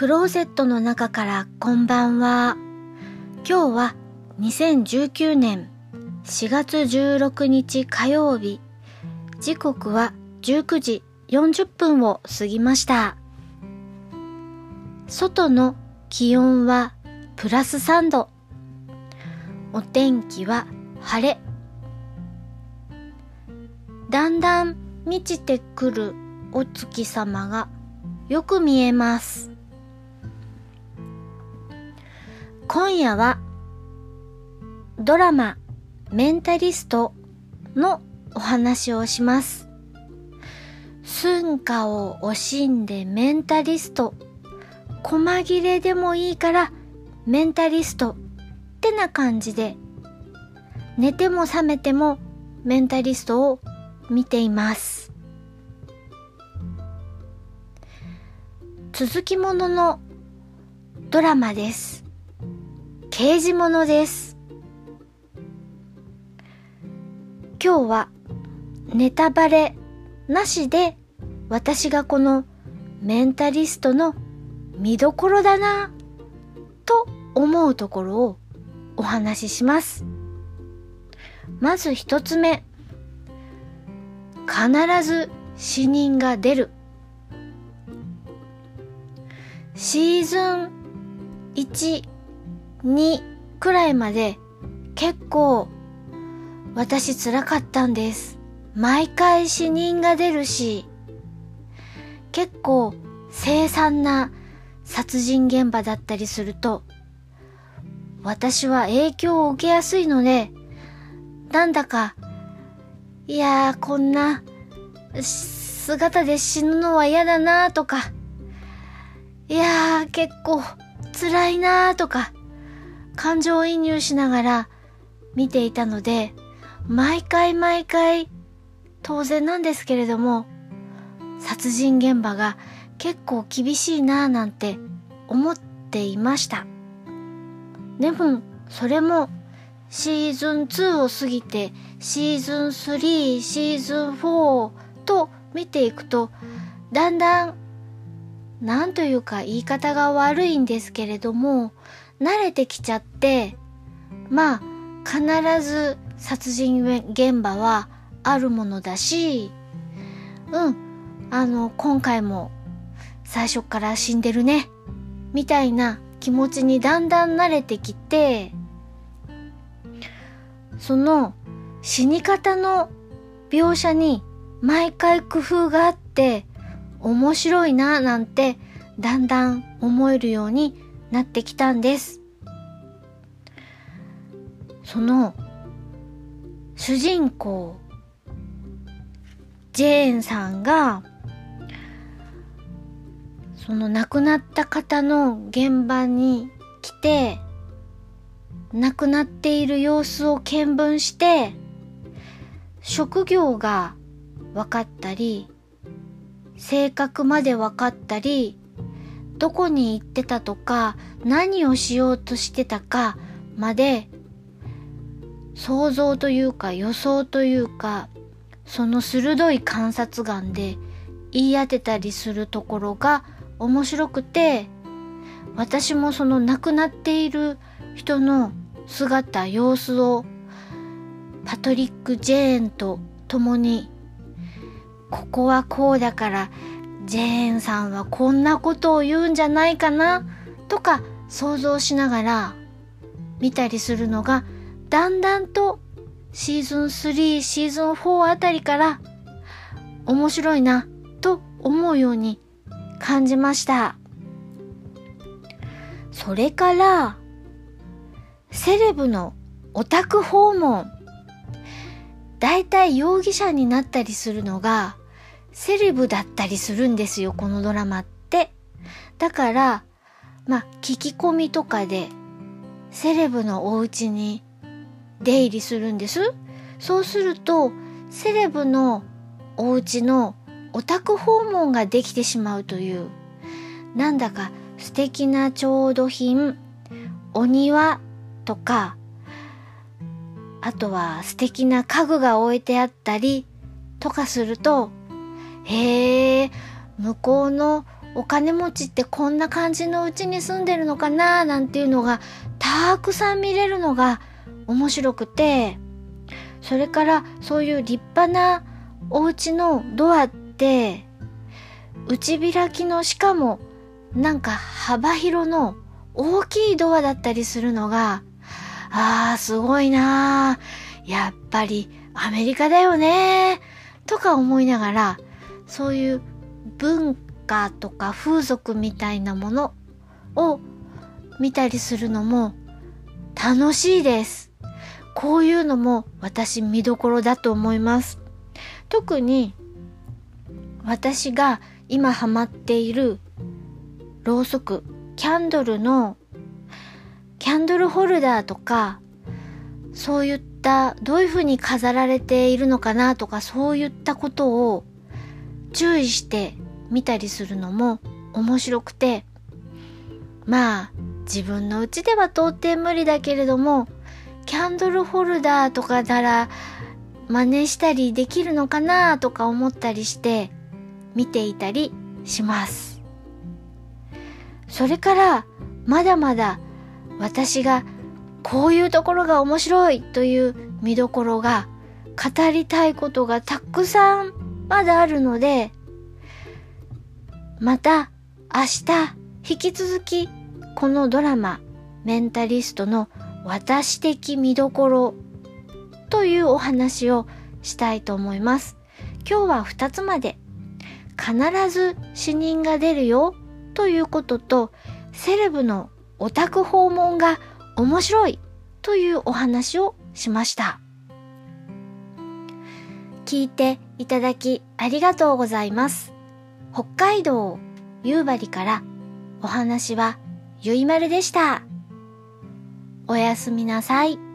クローゼットの中からこんばんは。今日は2019年4月16日火曜日。時刻は19時40分を過ぎました。外の気温はプラス3度。お天気は晴れ。だんだん満ちてくるお月様がよく見えます。今夜はドラマメンタリストのお話をします。寸暇を惜しんでメンタリスト。細切れでもいいからメンタリストってな感じで寝ても覚めてもメンタリストを見ています。続きもののドラマです。刑事ものです。今日はネタバレなしで私がこのメンタリストの見どころだなと思うところをお話しします。まず一つ目。必ず死人が出る。シーズン1、2くらいまで結構私辛かったんです。毎回死人が出るし、結構凄惨な殺人現場だったりすると、私は影響を受けやすいので、なんだか、いやーこんな姿で死ぬのは嫌だなーとか、いやー結構辛いなーとか、感情移入しながら見ていたので、毎回毎回当然なんですけれども、殺人現場が結構厳しいなぁなんて思っていました。でも、それもシーズン2を過ぎてシーズン3、シーズン4と見ていくと、だんだん、なんというか言い方が悪いんですけれども、慣れてきちゃって、まあ、必ず殺人現場はあるものだし、うん、あの、今回も最初から死んでるね、みたいな気持ちにだんだん慣れてきて、その死に方の描写に毎回工夫があって面白いななんてだんだん思えるようになってきたんです。その主人公ジェーンさんがその亡くなった方の現場に来て亡くなっている様子を見聞して職業が分かったり性格まで分かったりどこに行ってたとか何をしようとしてたかまで想像というか予想というかその鋭い観察眼で言い当てたりするところが面白くて私もその亡くなっている人の姿様子をパトリック・ジェーンと共にここはこうだからジェーンさんはこんなことを言うんじゃないかなとか想像しながら見たりするのがだんだんとシーズン3シーズン4あたりから面白いなと思うように感じました。それからセレブのオタク訪問。だいたい容疑者になったりするのがセレブだったりするんですよこのドラマって。だからまあ聞き込みとかでセレブのお家に出入りするんです。そうするとセレブのお家のオタク訪問ができてしまうという。なんだか素敵な調度品お庭とかあとは素敵な家具が置いてあったりとかするとへえ向こうのお金持ちってこんな感じの家に住んでるのかななんていうのがたくさん見れるのが面白くて、それからそういう立派なお家のドアって、内開きのしかもなんか幅広の大きいドアだったりするのが、ああ、すごいなやっぱりアメリカだよねとか思いながら、そういう文化とか風俗みたいなものを見たりするのも楽しいです。こういうのも私見どころだと思います。特に私が今ハマっているろうそく、キャンドルのキャンドルホルダーとかそういったどういうふうに飾られているのかなとかそういったことを注意して見たりするのも面白くてまあ自分のうちでは到底無理だけれどもキャンドルホルダーとかなら真似したりできるのかなとか思ったりして見ていたりします。それからまだまだ私がこういうところが面白いという見どころが語りたいことがたくさんまだあるのでまた明日引き続きこのドラマメンタリストの私的見どころというお話をしたいと思います。今日は2つまで必ず死人が出るよということとセレブのオタク訪問が面白いというお話をしました。聞いていただきありがとうございます。北海道夕張からお話はゆいまるでした。おやすみなさい。